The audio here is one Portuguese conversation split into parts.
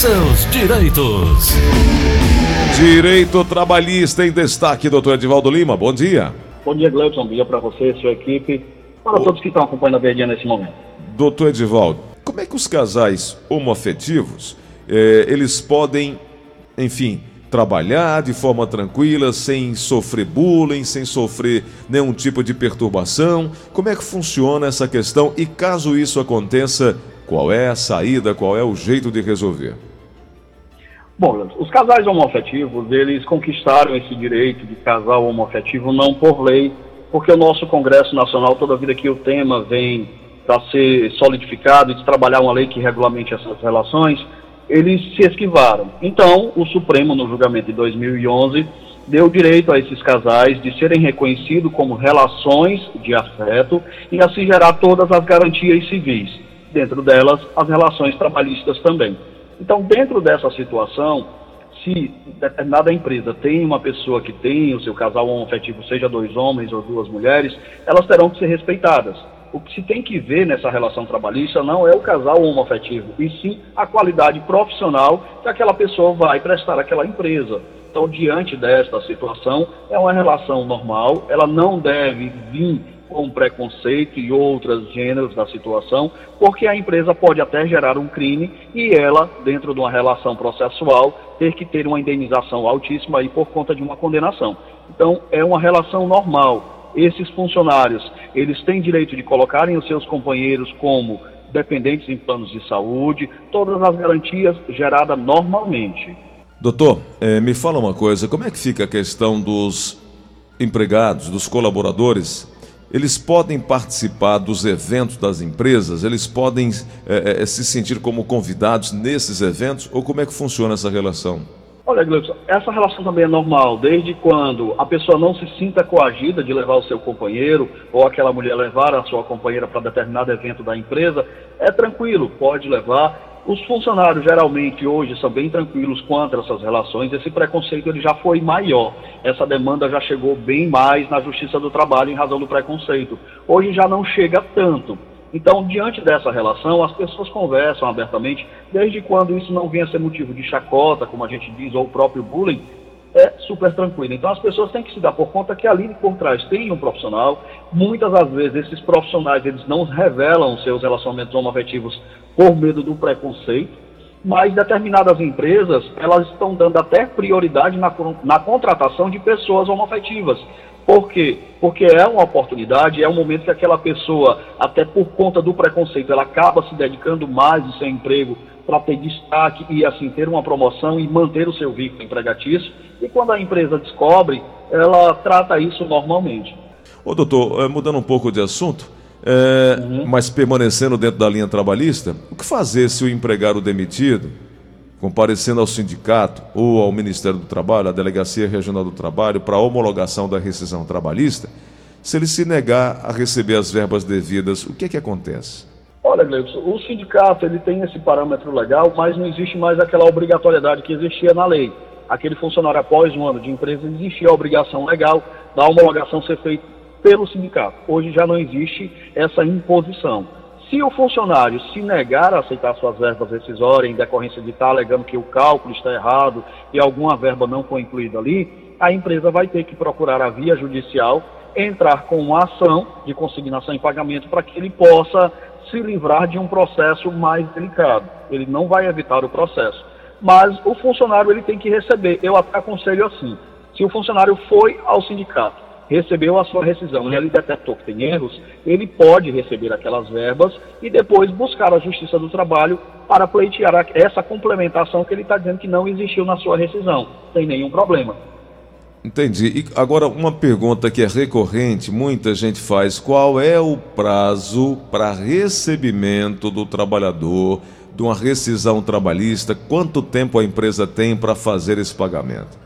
seus direitos. Direito trabalhista em destaque, doutor Edivaldo Lima. Bom dia. Bom dia, Gleudson. Bom dia para você, sua equipe, para todos que estão acompanhando a Verdinha nesse momento. Doutor Edivaldo, como é que os casais homoafetivos, eh, eles podem, enfim, trabalhar de forma tranquila, sem sofrer bullying, sem sofrer nenhum tipo de perturbação? Como é que funciona essa questão e caso isso aconteça, qual é a saída, qual é o jeito de resolver? Bom, os casais homoafetivos, eles conquistaram esse direito de casal homoafetivo não por lei, porque o nosso Congresso Nacional, toda vida que o tema vem para ser solidificado e de trabalhar uma lei que regulamente essas relações, eles se esquivaram. Então, o Supremo, no julgamento de 2011, deu direito a esses casais de serem reconhecidos como relações de afeto e assim gerar todas as garantias civis, dentro delas as relações trabalhistas também. Então, dentro dessa situação, se determinada empresa tem uma pessoa que tem o seu casal homoafetivo, seja dois homens ou duas mulheres, elas terão que ser respeitadas o que se tem que ver nessa relação trabalhista não é o casal homoafetivo, e sim a qualidade profissional que aquela pessoa vai prestar àquela empresa. Então, diante desta situação, é uma relação normal, ela não deve vir com preconceito e outros gêneros da situação, porque a empresa pode até gerar um crime e ela, dentro de uma relação processual, ter que ter uma indenização altíssima aí por conta de uma condenação. Então, é uma relação normal esses funcionários, eles têm direito de colocarem os seus companheiros como dependentes em planos de saúde, todas as garantias geradas normalmente. Doutor, eh, me fala uma coisa, como é que fica a questão dos empregados, dos colaboradores? Eles podem participar dos eventos das empresas? Eles podem eh, eh, se sentir como convidados nesses eventos? Ou como é que funciona essa relação? Olha, Gleison, essa relação também é normal, desde quando a pessoa não se sinta coagida de levar o seu companheiro, ou aquela mulher levar a sua companheira para determinado evento da empresa, é tranquilo, pode levar. Os funcionários geralmente hoje são bem tranquilos quanto a essas relações, esse preconceito ele já foi maior, essa demanda já chegou bem mais na Justiça do Trabalho em razão do preconceito. Hoje já não chega tanto. Então, diante dessa relação, as pessoas conversam abertamente, desde quando isso não venha a ser motivo de chacota, como a gente diz, ou o próprio bullying, é super tranquilo. Então, as pessoas têm que se dar por conta que ali por trás tem um profissional. Muitas das vezes, esses profissionais eles não revelam seus relacionamentos homoafetivos por medo do preconceito, mas determinadas empresas elas estão dando até prioridade na, na contratação de pessoas homoafetivas. Por quê? Porque é uma oportunidade, é um momento que aquela pessoa, até por conta do preconceito, ela acaba se dedicando mais ao seu emprego para ter destaque e assim ter uma promoção e manter o seu vínculo empregatício. E quando a empresa descobre, ela trata isso normalmente. Ô doutor, eh, mudando um pouco de assunto, é, uhum. mas permanecendo dentro da linha trabalhista, o que fazer se o empregado demitido comparecendo ao sindicato ou ao Ministério do Trabalho, à Delegacia Regional do Trabalho, para homologação da rescisão trabalhista, se ele se negar a receber as verbas devidas, o que é que acontece? Olha, Gleison, o sindicato ele tem esse parâmetro legal, mas não existe mais aquela obrigatoriedade que existia na lei. Aquele funcionário após um ano de empresa existia a obrigação legal da homologação ser feita pelo sindicato. Hoje já não existe essa imposição. Se o funcionário se negar a aceitar suas verbas rescisórias em decorrência de estar alegando que o cálculo está errado e alguma verba não foi incluída ali, a empresa vai ter que procurar a via judicial entrar com uma ação de consignação em pagamento para que ele possa se livrar de um processo mais delicado. Ele não vai evitar o processo, mas o funcionário ele tem que receber. Eu aconselho assim: se o funcionário foi ao sindicato recebeu a sua rescisão e ele detectou que tem erros, ele pode receber aquelas verbas e depois buscar a Justiça do Trabalho para pleitear essa complementação que ele está dizendo que não existiu na sua rescisão, sem nenhum problema. Entendi. E agora uma pergunta que é recorrente, muita gente faz: qual é o prazo para recebimento do trabalhador de uma rescisão trabalhista? Quanto tempo a empresa tem para fazer esse pagamento?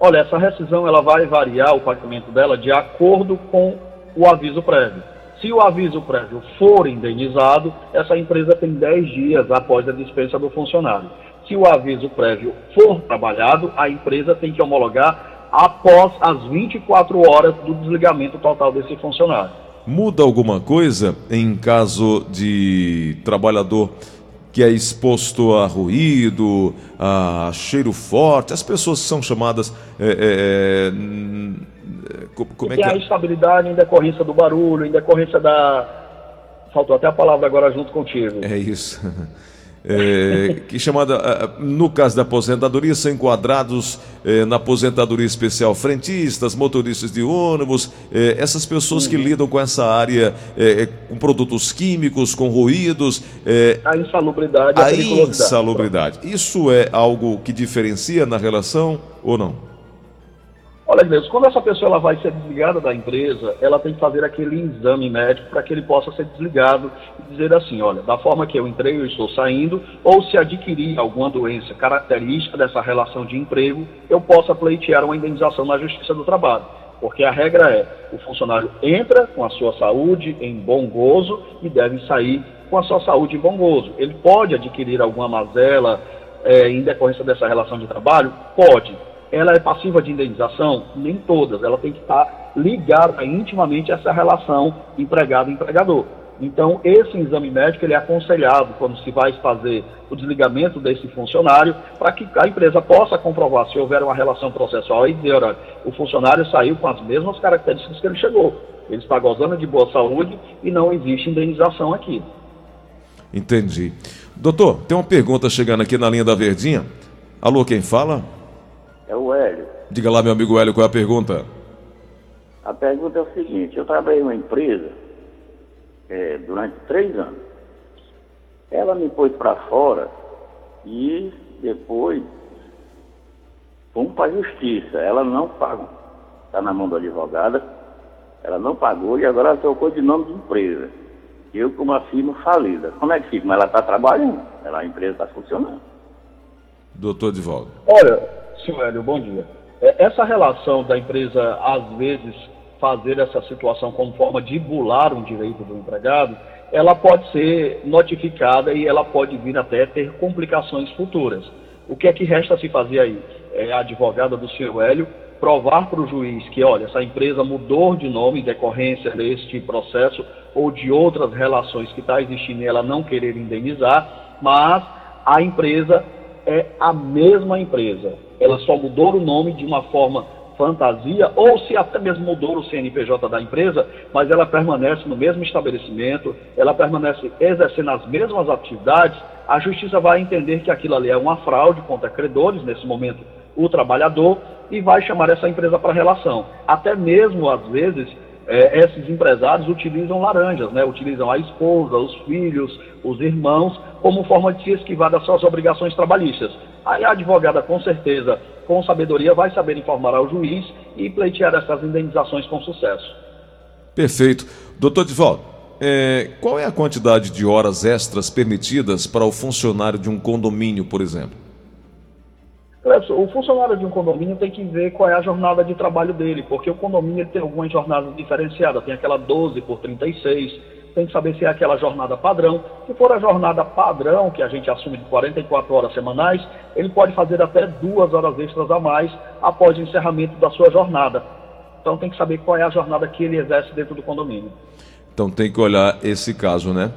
Olha, essa rescisão ela vai variar o pagamento dela de acordo com o aviso prévio. Se o aviso prévio for indenizado, essa empresa tem 10 dias após a dispensa do funcionário. Se o aviso prévio for trabalhado, a empresa tem que homologar após as 24 horas do desligamento total desse funcionário. Muda alguma coisa em caso de trabalhador que é exposto a ruído, a cheiro forte, as pessoas são chamadas. É, é, como é que é? a instabilidade em decorrência do barulho, em decorrência da. Faltou até a palavra agora junto contigo. É isso. é, que chamada, no caso da aposentadoria, são enquadrados é, na aposentadoria especial frentistas, motoristas de ônibus, é, essas pessoas que lidam com essa área, é, é, com produtos químicos, com ruídos. É, a insalubridade. A, a insalubridade. Isso é algo que diferencia na relação ou não? Olha, Gleison, quando essa pessoa ela vai ser desligada da empresa, ela tem que fazer aquele exame médico para que ele possa ser desligado e dizer assim, olha, da forma que eu entrei, eu estou saindo, ou se adquirir alguma doença característica dessa relação de emprego, eu possa pleitear uma indenização na Justiça do Trabalho. Porque a regra é, o funcionário entra com a sua saúde em bom gozo e deve sair com a sua saúde em bom gozo. Ele pode adquirir alguma mazela é, em decorrência dessa relação de trabalho? Pode ela é passiva de indenização? Nem todas. Ela tem que estar ligada intimamente a essa relação empregado-empregador. Então, esse exame médico ele é aconselhado quando se vai fazer o desligamento desse funcionário, para que a empresa possa comprovar se houver uma relação processual e dizer, olha, o funcionário saiu com as mesmas características que ele chegou. Ele está gozando de boa saúde e não existe indenização aqui. Entendi. Doutor, tem uma pergunta chegando aqui na linha da Verdinha. Alô, quem fala? É o Hélio. Diga lá, meu amigo Hélio, qual é a pergunta? A pergunta é o seguinte: eu trabalhei em uma empresa é, durante três anos. Ela me pôs para fora e depois fomos para a justiça. Ela não pagou. Está na mão da advogada. Ela não pagou e agora ela trocou de nome de empresa. Eu com uma firma falida. Como é que fica? Mas ela está trabalhando. Ela, a empresa está funcionando. Doutor de volta. Olha, Silvio, bom dia. É, essa relação da empresa, às vezes, fazer essa situação como forma de bular um direito do empregado, ela pode ser notificada e ela pode vir até ter complicações futuras. O que é que resta se fazer aí? É a advogada do senhor Hélio provar para o juiz que, olha, essa empresa mudou de nome em decorrência deste processo ou de outras relações que está existindo e ela não querer indenizar, mas a empresa é a mesma empresa. Ela só mudou o nome de uma forma fantasia, ou se até mesmo mudou o CNPJ da empresa, mas ela permanece no mesmo estabelecimento, ela permanece exercendo as mesmas atividades, a justiça vai entender que aquilo ali é uma fraude contra credores, nesse momento o trabalhador, e vai chamar essa empresa para relação. Até mesmo, às vezes, é, esses empresários utilizam laranjas, né? utilizam a esposa, os filhos, os irmãos, como forma de se esquivar das suas obrigações trabalhistas. Aí a advogada, com certeza, com sabedoria, vai saber informar ao juiz e pleitear essas indenizações com sucesso. Perfeito. Doutor Divaldo, é, qual é a quantidade de horas extras permitidas para o funcionário de um condomínio, por exemplo? O funcionário de um condomínio tem que ver qual é a jornada de trabalho dele, porque o condomínio tem algumas jornadas diferenciadas, tem aquela 12 por 36, tem que saber se é aquela jornada padrão. Se for a jornada padrão, que a gente assume de 44 horas semanais, ele pode fazer até duas horas extras a mais após o encerramento da sua jornada. Então tem que saber qual é a jornada que ele exerce dentro do condomínio. Então tem que olhar esse caso, né?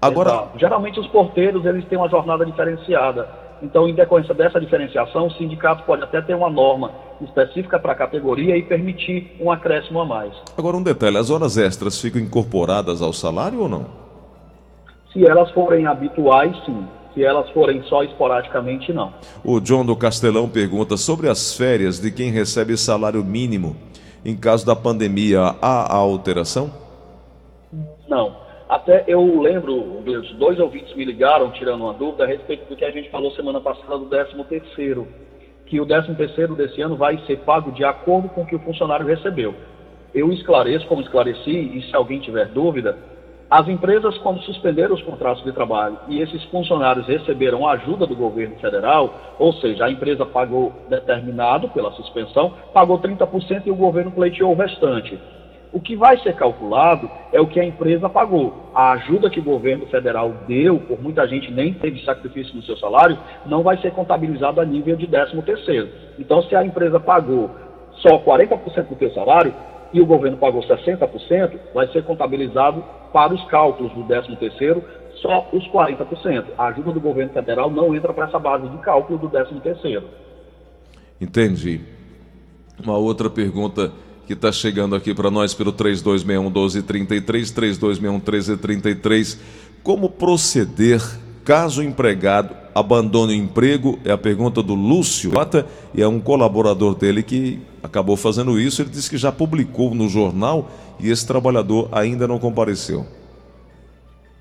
Agora, Exato. geralmente os porteiros eles têm uma jornada diferenciada. Então, em decorrência dessa diferenciação, o sindicato pode até ter uma norma específica para a categoria e permitir um acréscimo a mais. Agora, um detalhe: as horas extras ficam incorporadas ao salário ou não? Se elas forem habituais, sim. Se elas forem só esporadicamente, não. O John do Castelão pergunta sobre as férias de quem recebe salário mínimo. Em caso da pandemia, há alteração? Não. Até eu lembro, dois ouvintes me ligaram tirando uma dúvida a respeito do que a gente falou semana passada do 13 terceiro, que o 13 terceiro desse ano vai ser pago de acordo com o que o funcionário recebeu. Eu esclareço, como esclareci, e se alguém tiver dúvida, as empresas, quando suspenderam os contratos de trabalho e esses funcionários receberam ajuda do governo federal, ou seja, a empresa pagou determinado pela suspensão, pagou 30% e o governo pleiteou o restante. O que vai ser calculado é o que a empresa pagou. A ajuda que o governo federal deu, por muita gente nem teve sacrifício no seu salário, não vai ser contabilizado a nível de 13 terceiro. Então, se a empresa pagou só 40% do seu salário e o governo pagou 60%, vai ser contabilizado para os cálculos do 13 terceiro só os 40%. A ajuda do governo federal não entra para essa base de cálculo do 13º. Entendi. Uma outra pergunta que está chegando aqui para nós pelo 3261 1233, 3261 1333. Como proceder caso o empregado abandone o emprego? É a pergunta do Lúcio e é um colaborador dele que acabou fazendo isso. Ele disse que já publicou no jornal e esse trabalhador ainda não compareceu.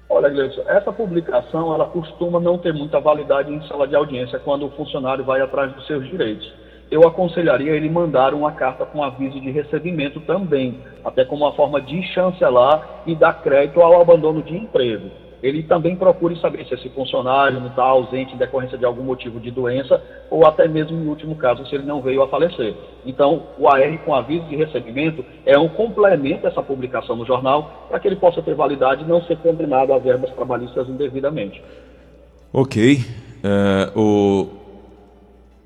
Olha, Gleison, essa publicação ela costuma não ter muita validade em sala de audiência quando o funcionário vai atrás dos seus direitos eu aconselharia ele mandar uma carta com aviso de recebimento também, até como uma forma de chancelar e dar crédito ao abandono de emprego. Ele também procure saber se esse funcionário não está ausente em decorrência de algum motivo de doença ou até mesmo, em último caso, se ele não veio a falecer. Então, o AR com aviso de recebimento é um complemento a essa publicação no jornal para que ele possa ter validade e não ser condenado a verbas trabalhistas indevidamente. Ok. O o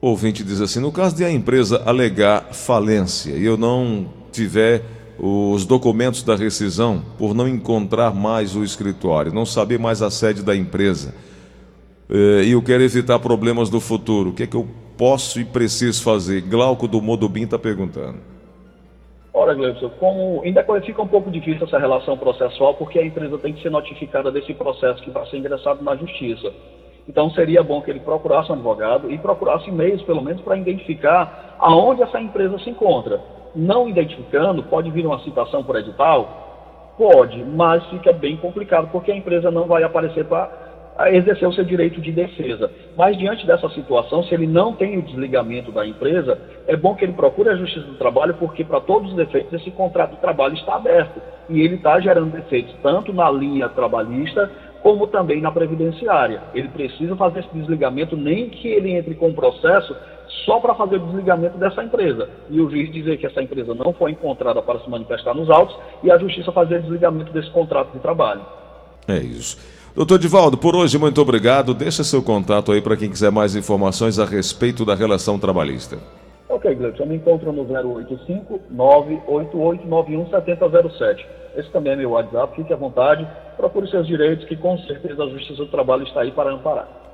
ouvinte diz assim: no caso de a empresa alegar falência e eu não tiver os documentos da rescisão por não encontrar mais o escritório, não saber mais a sede da empresa, eh, e eu quero evitar problemas no futuro, o que é que eu posso e preciso fazer? Glauco do Modubim está perguntando. Ora, Gleison, como ainda fica um pouco difícil essa relação processual, porque a empresa tem que ser notificada desse processo que vai ser ingressado na justiça. Então seria bom que ele procurasse um advogado e procurasse meios, pelo menos, para identificar aonde essa empresa se encontra. Não identificando, pode vir uma citação por edital? Pode, mas fica bem complicado, porque a empresa não vai aparecer para exercer o seu direito de defesa. Mas diante dessa situação, se ele não tem o desligamento da empresa, é bom que ele procure a Justiça do Trabalho, porque para todos os defeitos esse contrato de trabalho está aberto e ele está gerando defeitos tanto na linha trabalhista como também na previdenciária. Ele precisa fazer esse desligamento, nem que ele entre com o processo só para fazer o desligamento dessa empresa. E o juiz dizer que essa empresa não foi encontrada para se manifestar nos autos e a justiça fazer o desligamento desse contrato de trabalho. É isso. Doutor Divaldo, por hoje, muito obrigado. Deixa seu contato aí para quem quiser mais informações a respeito da relação trabalhista. Ok, Gleison, me encontro no 085 988 91 7007. Esse também é meu WhatsApp, fique à vontade, procure seus direitos, que com certeza a Justiça do Trabalho está aí para amparar.